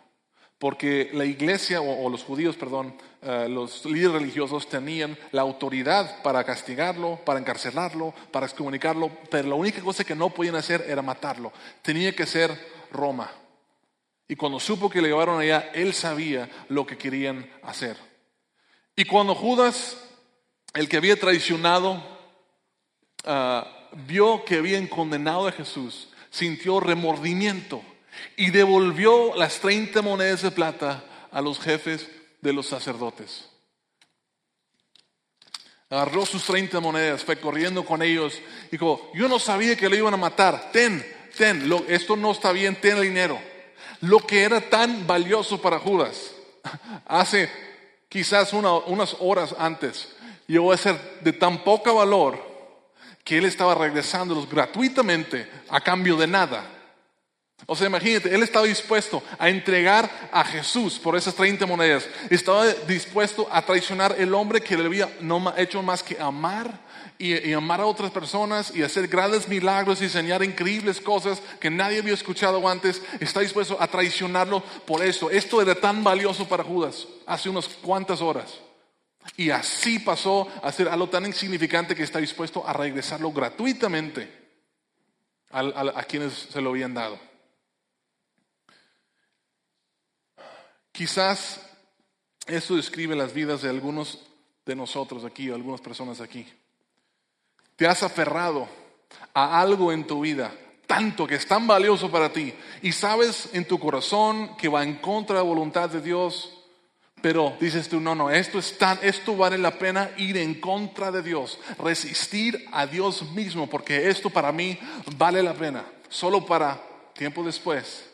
Speaker 1: Porque la iglesia, o, los judíos, perdón, eh, los líderes religiosos tenían la autoridad para castigarlo, para encarcelarlo, para excomunicarlo, pero la única cosa que no podían hacer era matarlo. Tenía que ser Roma. Y cuando supo que le llevaron allá, él sabía lo que querían hacer. Y cuando Judas, el que había traicionado, ah, vio que habían condenado a Jesús, sintió remordimiento y devolvió las 30 monedas de plata a los jefes de los sacerdotes. Agarró sus 30 monedas, fue corriendo con ellos. Dijo, yo no sabía que lo iban a matar. Ten, ten, esto no está bien, ten el dinero. Lo que era tan valioso para Judas, hace quizás unas horas antes, llegó a ser de tan poco valor que él estaba regresándolos gratuitamente a cambio de nada O sea, imagínate, él estaba dispuesto a entregar a Jesús por esas 30 monedas. Estaba dispuesto a traicionar el hombre que le había no hecho más que amar y, amar a otras personas y hacer grandes milagros y enseñar increíbles cosas que nadie había escuchado antes. Está dispuesto a traicionarlo por eso. Esto era tan valioso para Judas hace unas cuantas horas. Y así pasó a ser algo tan insignificante que está dispuesto a regresarlo gratuitamente a quienes se lo habían dado. Quizás eso describe las vidas de algunos de nosotros aquí, o algunas personas aquí. Te has aferrado a algo en tu vida, tanto que es tan valioso para ti, y sabes en tu corazón que va en contra de la voluntad de Dios, pero dices tú, no, no, esto, es tan, esto vale la pena ir en contra de Dios, resistir a Dios mismo, porque esto para mí vale la pena, solo para tiempo después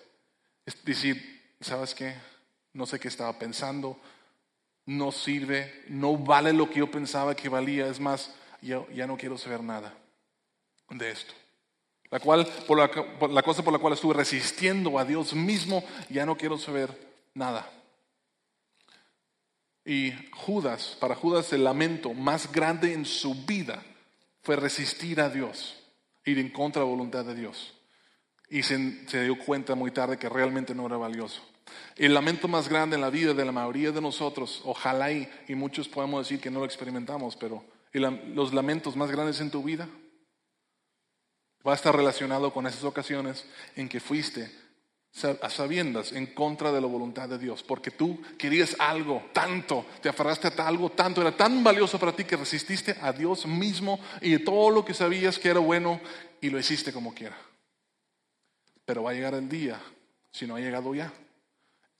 Speaker 1: decir, ¿sabes qué? No sé qué estaba pensando, no sirve, no vale lo que yo pensaba que valía, es más, yo ya no quiero saber nada de esto. La, cual, por la, la cosa por la cual estuve resistiendo a Dios mismo, ya no quiero saber nada. Y Judas, para Judas el lamento más grande en su vida fue resistir a Dios, ir en contra de la voluntad de Dios. Y se, se dio cuenta muy tarde que realmente no era valioso. El lamento más grande en la vida de la mayoría de nosotros, ojalá y, muchos podemos decir que no lo experimentamos, pero los lamentos más grandes en tu vida va a estar relacionado con esas ocasiones en que fuiste a sabiendas en contra de la voluntad de Dios, porque tú querías algo tanto, te aferraste a algo tanto, era tan valioso para ti que resististe a Dios mismo y todo lo que sabías que era bueno y lo hiciste como quiera. Pero va a llegar el día, si no ha llegado ya,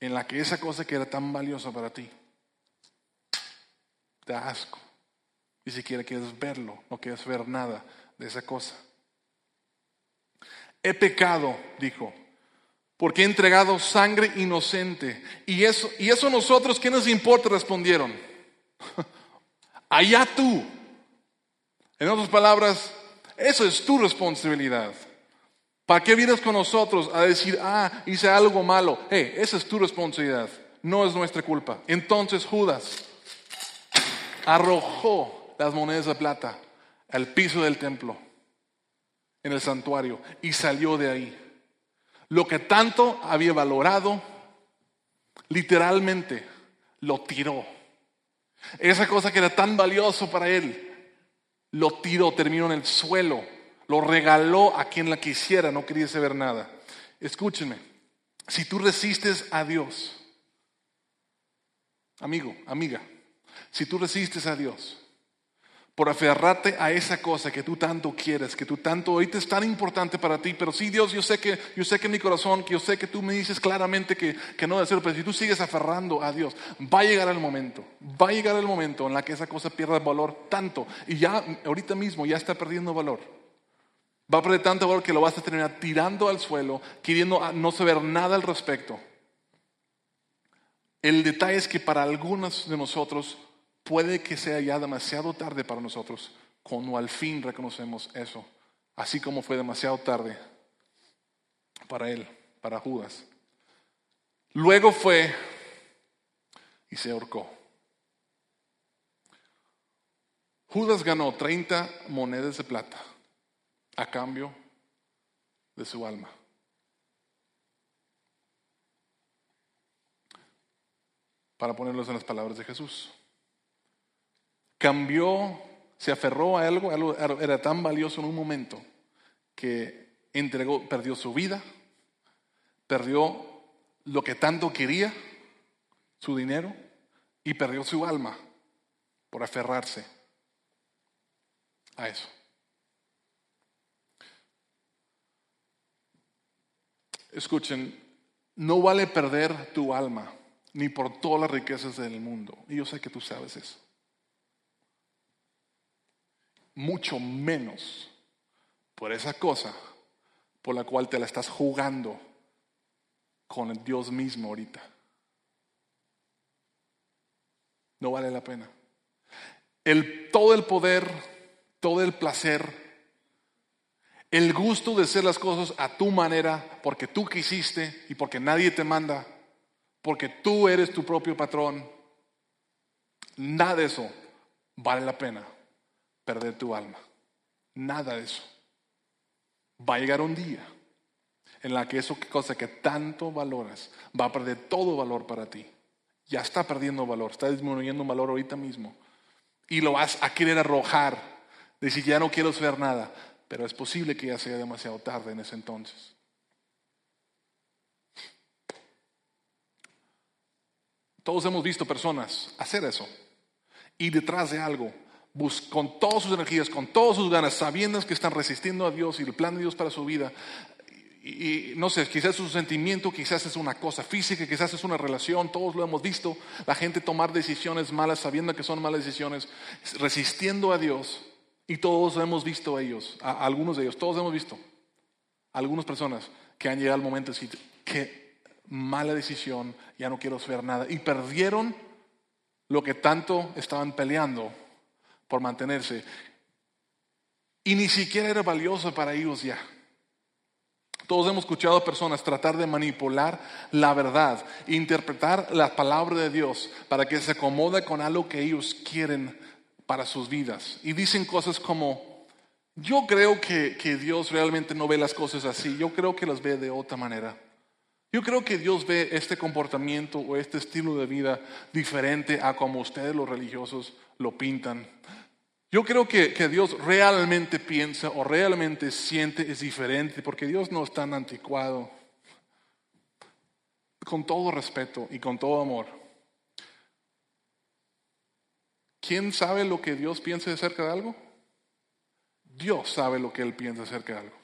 Speaker 1: en la que esa cosa que era tan valiosa para ti te da asco. Ni siquiera quieres verlo, no quieres ver nada de esa cosa. He pecado, dijo, porque he entregado sangre inocente. Y eso, y eso nosotros, ¿qué nos importa? Respondieron. Allá tú. En otras palabras, eso es tu responsabilidad. ¿Para qué vienes con nosotros a decir, ah, hice algo malo? Hey, esa es tu responsabilidad, no es nuestra culpa. Entonces Judas arrojó las monedas de plata al piso del templo, en el santuario, y salió de ahí. Lo que tanto había valorado, literalmente lo tiró. Esa cosa que era tan valioso para él, lo tiró, terminó en el suelo lo regaló a quien la quisiera, no quería saber nada. Escúchenme, si tú resistes a Dios, amigo, amiga, si tú resistes a Dios, por aferrarte a esa cosa que tú tanto quieres, que tú tanto ahorita es tan importante para ti, pero sí Dios, yo sé que yo sé que en mi corazón, que yo sé que tú me dices claramente que, que no debe ser, pero si tú sigues aferrando a Dios, va a llegar el momento, va a llegar el momento en la que esa cosa pierda valor tanto y ya ahorita mismo ya está perdiendo valor. Va a perder tanto valor que lo vas a terminar tirando al suelo, queriendo no saber nada al respecto. El detalle es que para algunos de nosotros puede que sea ya demasiado tarde para nosotros cuando al fin reconocemos eso, así como fue demasiado tarde para él, para Judas. Luego fue y se ahorcó. Judas ganó 30 monedas de plata a cambio de su alma. Para ponerlos en las palabras de Jesús. Cambió, se aferró a algo, algo era tan valioso en un momento que entregó, perdió su vida, perdió lo que tanto quería, su dinero, y perdió su alma por aferrarse a eso. Escuchen, no vale perder tu alma, ni por todas las riquezas del mundo. Y yo sé que tú sabes eso. Mucho menos por esa cosa por la cual te la estás jugando con el Dios mismo ahorita. No vale la pena. El, todo el poder, todo el placer, El gusto de hacer las cosas a tu manera, porque tú quisiste y porque nadie te manda, porque tú eres tu propio patrón. Nada de eso vale la pena perder tu alma. Nada de eso. Va a llegar un día en la que eso cosa que tanto valoras va a perder todo valor para ti. Ya está perdiendo valor, está disminuyendo valor ahorita mismo. Y lo vas a querer arrojar, decir, ya no quiero saber nada. Pero es posible que ya sea demasiado tarde en ese entonces. Todos hemos visto personas hacer eso. Y detrás de algo, con todas sus energías, con todas sus ganas, sabiendo que están resistiendo a Dios y el plan de Dios para su vida. Y, y, no sé, quizás es un sentimiento, quizás es una cosa física, quizás es una relación, todos lo hemos visto, la gente tomar decisiones malas sabiendo que son malas decisiones, resistiendo a Dios. Y todos hemos visto a ellos, a, algunos de ellos, todos hemos visto, algunas personas que han llegado al momento de decir, qué mala decisión, ya no quiero saber nada. Y perdieron lo que tanto estaban peleando por mantenerse. Y ni siquiera era valioso para ellos ya. Todos hemos escuchado a personas tratar de manipular la verdad, interpretar la palabra de Dios para que se acomode con algo que ellos quieren para sus vidas. Y dicen cosas como, yo creo que, que, Dios realmente no ve las cosas así, yo creo que las ve de otra manera. Yo creo que Dios ve este comportamiento o este estilo de vida diferente a como ustedes los religiosos lo pintan. Yo creo que, que Dios realmente piensa o realmente siente es diferente porque Dios no es tan anticuado. Con todo respeto y con todo amor. ¿Quién sabe lo que Dios piensa acerca de algo? Dios sabe lo que Él piensa acerca de algo.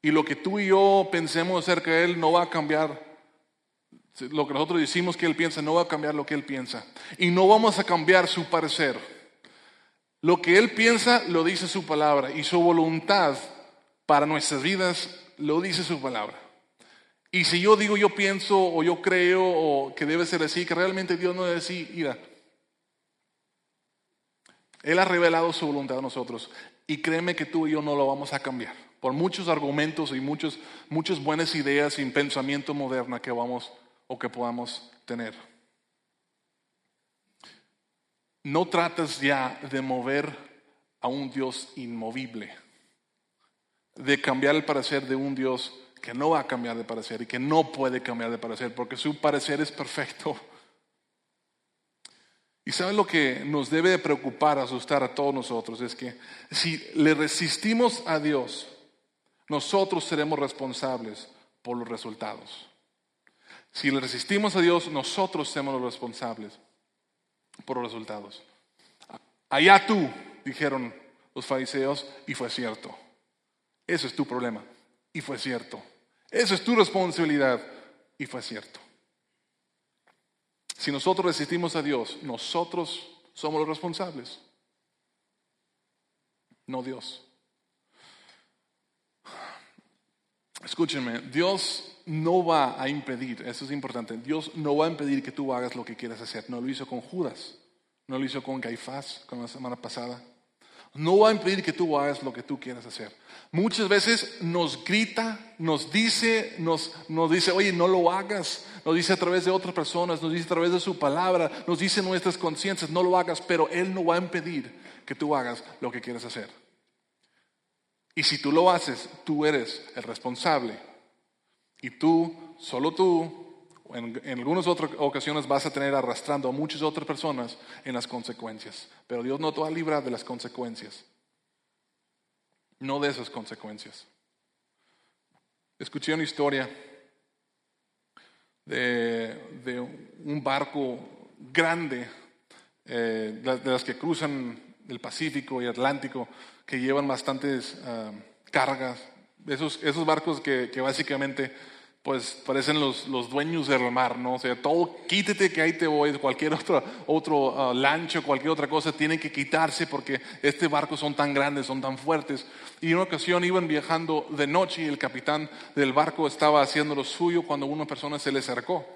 Speaker 1: Y lo que tú y yo pensemos acerca de Él no va a cambiar. Lo que nosotros decimos que Él piensa no va a cambiar lo que Él piensa. Y no vamos a cambiar su parecer. Lo que Él piensa lo dice su palabra y su voluntad para nuestras vidas lo dice su palabra. Y si yo digo yo pienso o yo creo o que debe ser así, que realmente Dios no debe decir, mira, él ha revelado su voluntad a nosotros y créeme que tú y yo no lo vamos a cambiar por muchos argumentos y muchos, muchas buenas ideas y pensamiento moderno que vamos o que podamos tener. No tratas ya de mover a un Dios inmovible, de cambiar el parecer de un Dios que no va a cambiar de parecer y que no puede cambiar de parecer porque su parecer es perfecto y saben lo que nos debe de preocupar, asustar a todos nosotros, es que si le resistimos a Dios, nosotros seremos responsables por los resultados. Si le resistimos a Dios, nosotros seremos los responsables por los resultados. Allá tú, dijeron los fariseos, y fue cierto. Eso es tu problema, y fue cierto. Eso es tu responsabilidad, y fue cierto. Si nosotros resistimos a Dios, nosotros somos los responsables, no Dios. Escúchenme, Dios no va a impedir, eso es importante, Dios no va a impedir que tú hagas lo que quieras hacer. No lo hizo con Judas, no lo hizo con Caifás, con la semana pasada. No va a impedir que tú hagas lo que tú quieras hacer. Muchas veces nos grita, nos dice, nos, nos dice, oye, no lo hagas. Nos dice a través de otras personas, nos dice a través de su palabra, nos dice nuestras conciencias, no lo hagas, pero Él no va a impedir que tú hagas lo que quieras hacer. Y si tú lo haces, tú eres el responsable. Y tú, solo tú, en, en, algunas otras ocasiones vas a tener arrastrando a muchas otras personas en las consecuencias. Pero Dios no te va a librar de las consecuencias. No de esas consecuencias. Escuché una historia de, un barco grande, eh, de las que cruzan el Pacífico y Atlántico, que llevan bastantes uh, cargas. Esos, esos barcos que básicamente pues parecen los, los, dueños del mar, ¿no? O sea, todo, quítate que ahí te voy, cualquier otro, otro uh, lancho, cualquier otra cosa, tienen que quitarse porque este barco son tan grandes, son tan fuertes. Y en una ocasión iban viajando de noche y el capitán del barco estaba haciendo lo suyo cuando una persona se le acercó.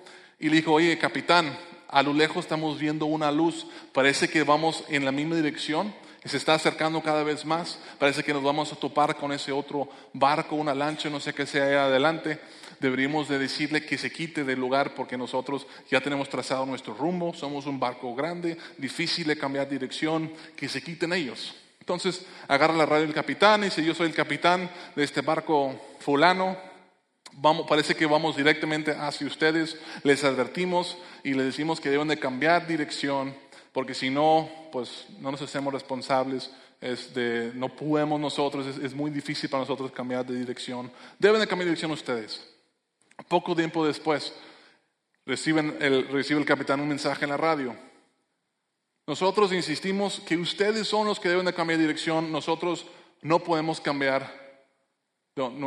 Speaker 1: Y le dijo, oye, capitán, a lo lejos estamos viendo una luz, parece que vamos en la misma dirección se está acercando cada vez más. Parece que nos vamos a topar con ese otro barco, una lancha, no sé qué sea adelante. Deberíamos de decirle que se quite del lugar porque nosotros ya tenemos trazado nuestro rumbo, somos un barco grande, difícil de cambiar dirección, que se quiten ellos. Entonces agarra la radio del capitán y dice, yo soy el capitán de este barco fulano, Vamos, parece que vamos directamente hacia ustedes, les advertimos y les decimos que deben de cambiar dirección porque si no, pues no nos hacemos responsables, es de, no podemos nosotros, es, muy difícil para nosotros cambiar de dirección. Deben de cambiar de dirección ustedes. Poco tiempo después, reciben el, recibe el capitán un mensaje en la radio. Nosotros insistimos que ustedes son los que deben de cambiar de dirección, nosotros no podemos cambiar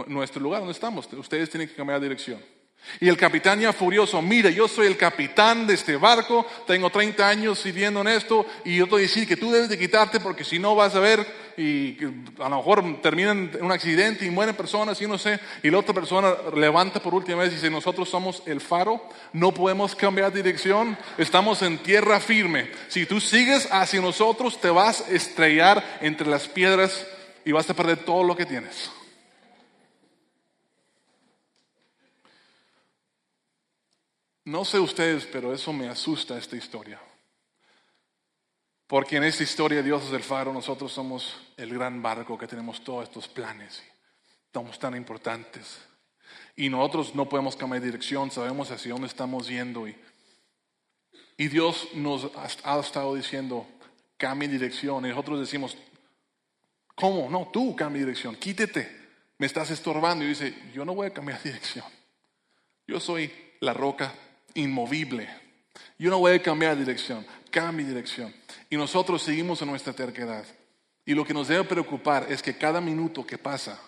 Speaker 1: nuestro lugar donde estamos, ustedes tienen que cambiar de dirección. Y el capitán ya furioso, mira, yo soy el capitán de este barco, tengo 30 años sirviendo en esto y yo te voy decir que tú debes de quitarte porque si no vas a ver y a lo mejor termina en un accidente y mueren personas y no sé. Y la otra persona levanta por última vez y dice, nosotros somos el faro, no podemos cambiar dirección, estamos en tierra firme. Si tú sigues hacia nosotros te vas a estrellar entre las piedras y vas a perder todo lo que tienes. No sé ustedes, pero eso me asusta esta historia. Porque en esta historia Dios es el faro, nosotros somos el gran barco que tenemos todos estos planes. Somos tan importantes. Y nosotros no podemos cambiar de dirección, sabemos hacia dónde estamos yendo. Y, y Dios nos ha estado diciendo, cambie dirección. Y nosotros decimos, ¿cómo? No, tú cambia dirección, quítete. Me estás estorbando. Y dice, yo no voy a cambiar de dirección. Yo soy la roca inmovible. Yo no voy a cambiar de dirección, cambie dirección. Y nosotros seguimos en nuestra terquedad. Y lo que nos debe preocupar es que cada minuto que pasa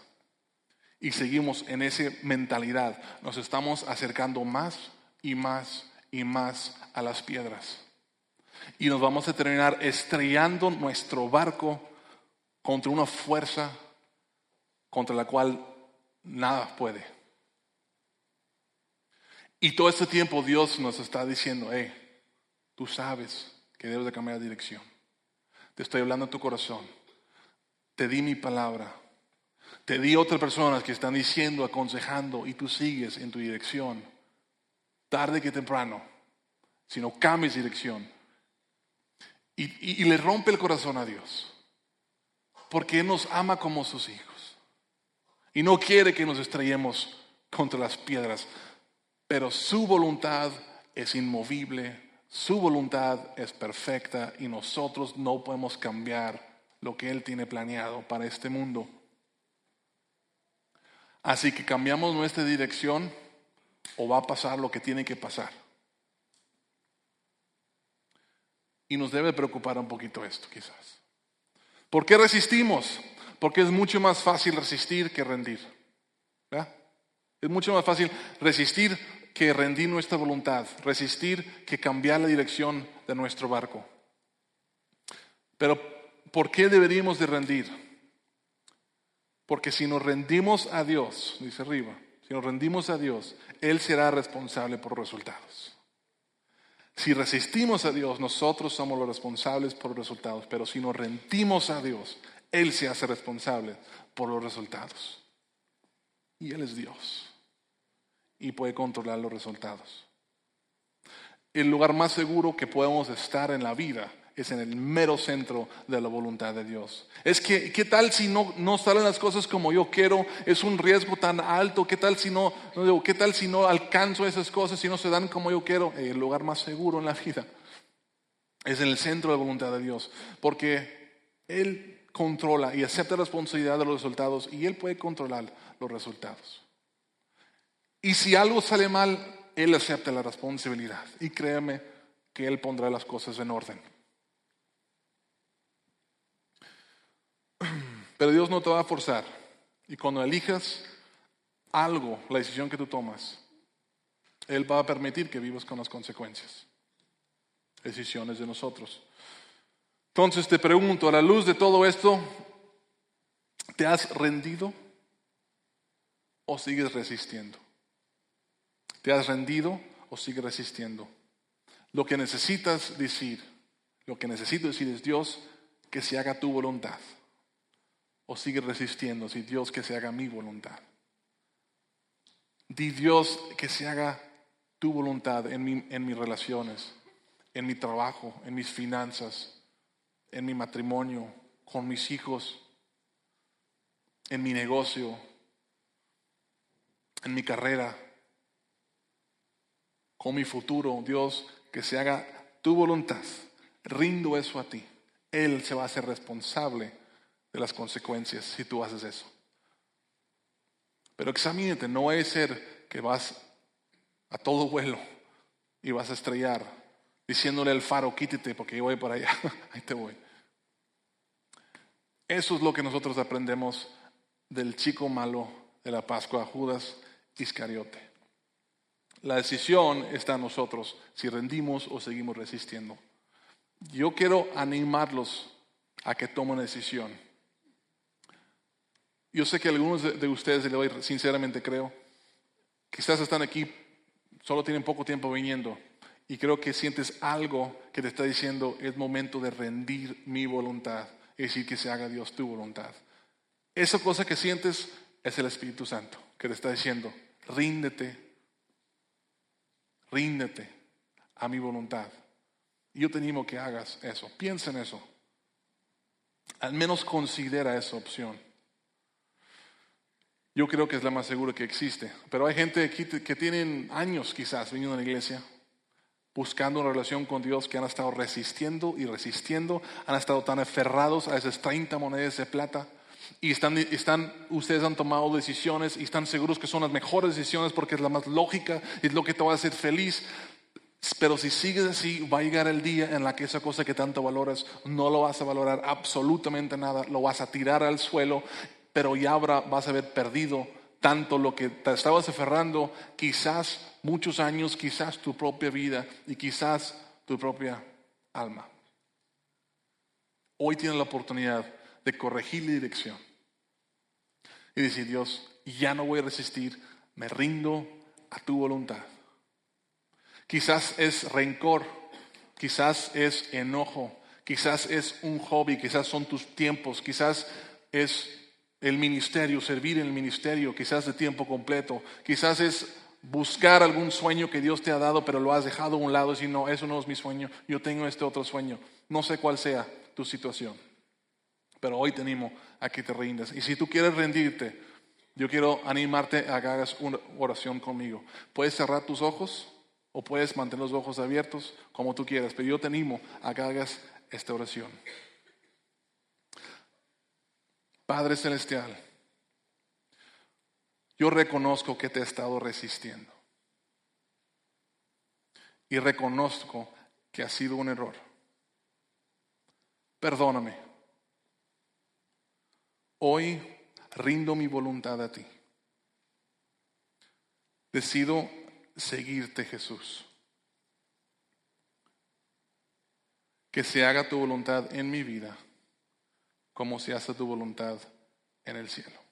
Speaker 1: y seguimos en esa mentalidad, nos estamos acercando más y más y más a las piedras. Y nos vamos a terminar estrellando nuestro barco contra una fuerza contra la cual nada puede. Y todo este tiempo Dios nos está diciendo, hey, tú sabes que debes de cambiar de dirección. Te estoy hablando en tu corazón. Te di mi palabra. Te di otras personas que están diciendo, aconsejando, y tú sigues en tu dirección. Tarde que temprano. Si no cambies dirección. Y, y le rompe el corazón a Dios. Porque Él nos ama como sus hijos. Y no quiere que nos estrellemos contra las piedras pero su voluntad es inmovible, su voluntad es perfecta y nosotros no podemos cambiar lo que Él tiene planeado para este mundo. Así que cambiamos nuestra dirección o va a pasar lo que tiene que pasar. Y nos debe preocupar un poquito esto, quizás. ¿Por qué resistimos? Porque es mucho más fácil resistir que rendir. Es mucho más fácil resistir que rendir nuestra voluntad, resistir que cambiar la dirección de nuestro barco. Pero ¿por qué deberíamos de rendir? Porque si nos rendimos a Dios, dice arriba, si nos rendimos a Dios, Él será responsable por los resultados. Si resistimos a Dios, nosotros somos los responsables por los resultados, pero si nos rendimos a Dios, Él se hace responsable por los resultados. Y Él es Dios y puede controlar los resultados. El lugar más seguro que podemos estar en la vida es en el mero centro de la voluntad de Dios. Es que, ¿qué tal si no, no salen las cosas como yo quiero? Es un riesgo tan alto. ¿Qué tal si no, qué tal si no alcanzo esas cosas, si no se dan como yo quiero? El lugar más seguro en la vida es en el centro de la voluntad de Dios, porque Él controla y acepta la responsabilidad de los resultados y Él puede controlar los resultados. Y si algo sale mal, Él acepta la responsabilidad. Y créeme que Él pondrá las cosas en orden. Pero Dios no te va a forzar. Y cuando elijas algo, la decisión que tú tomas, Él va a permitir que vivas con las consecuencias. Decisiones de nosotros. Entonces te pregunto, a la luz de todo esto, ¿te has rendido o sigues resistiendo? ¿Te has rendido o sigues resistiendo? Lo que necesitas decir, lo que necesito decir es, Dios, que se haga tu voluntad. O sigue resistiendo, si Dios que se haga mi voluntad. Di Dios que se haga tu voluntad en, en mis relaciones, en mi trabajo, en mis finanzas, en mi matrimonio, con mis hijos, en mi negocio, en mi carrera, con mi futuro. Dios, que se haga tu voluntad. Rindo eso a ti. Él se va a hacer responsable de las consecuencias si tú haces eso. Pero examínate, no a ser que vas a todo vuelo y vas a estrellar diciéndole al faro, quítate porque yo voy para allá, ahí te voy. Eso es lo que nosotros aprendemos del chico malo de la Pascua, Judas Iscariote. La decisión está en nosotros, si rendimos o seguimos resistiendo. Yo quiero animarlos a que tomen decisión. Yo sé que algunos de ustedes, le doy sinceramente creo, quizás están aquí, solo tienen poco tiempo viniendo, y creo que sientes algo que te está diciendo, es momento de rendir mi voluntad, es decir, que se haga Dios tu voluntad. Esa cosa que sientes es el Espíritu Santo, que te está diciendo, ríndete, ríndete a mi voluntad. Yo te animo que hagas eso, piensa en eso. Al menos considera esa opción. Yo creo que es la más segura que existe. Pero hay gente aquí que tienen años quizás viniendo a la iglesia, buscando una relación con Dios, que han estado resistiendo y resistiendo, han estado tan aferrados a esas 30 monedas de plata. Y están, están, ustedes han tomado decisiones y están seguros que son las mejores decisiones porque es la más lógica, es lo que te va a hacer feliz. Pero si sigues así, va a llegar el día en la que esa cosa que tanto valoras no lo vas a valorar absolutamente nada, lo vas a tirar al suelo, pero ya habrá, vas a haber perdido tanto lo que te estabas aferrando, quizás muchos años, quizás tu propia vida y quizás tu propia alma. Hoy tienes la oportunidad de corregir la dirección y decir, Dios, ya no voy a resistir, me rindo a tu voluntad. Quizás es rencor, quizás es enojo, quizás es un hobby, quizás son tus tiempos, quizás es el ministerio, servir en el ministerio, quizás de tiempo completo, quizás es buscar algún sueño que Dios te ha dado, pero lo has dejado a un lado y decir, no, eso no es mi sueño, yo tengo este otro sueño. No sé cuál sea tu situación, pero hoy te animo a que te rindas. Y si tú quieres rendirte, yo quiero animarte a que hagas una oración conmigo. Puedes cerrar tus ojos. O puedes mantener los ojos abiertos como tú quieras, pero yo te animo a que hagas esta oración. Padre Celestial, yo reconozco que te he estado resistiendo. Y reconozco que ha sido un error. Perdóname. Hoy rindo mi voluntad a ti. Decido seguirte, Jesús. Que se haga tu voluntad en mi vida como se hace tu voluntad en el cielo.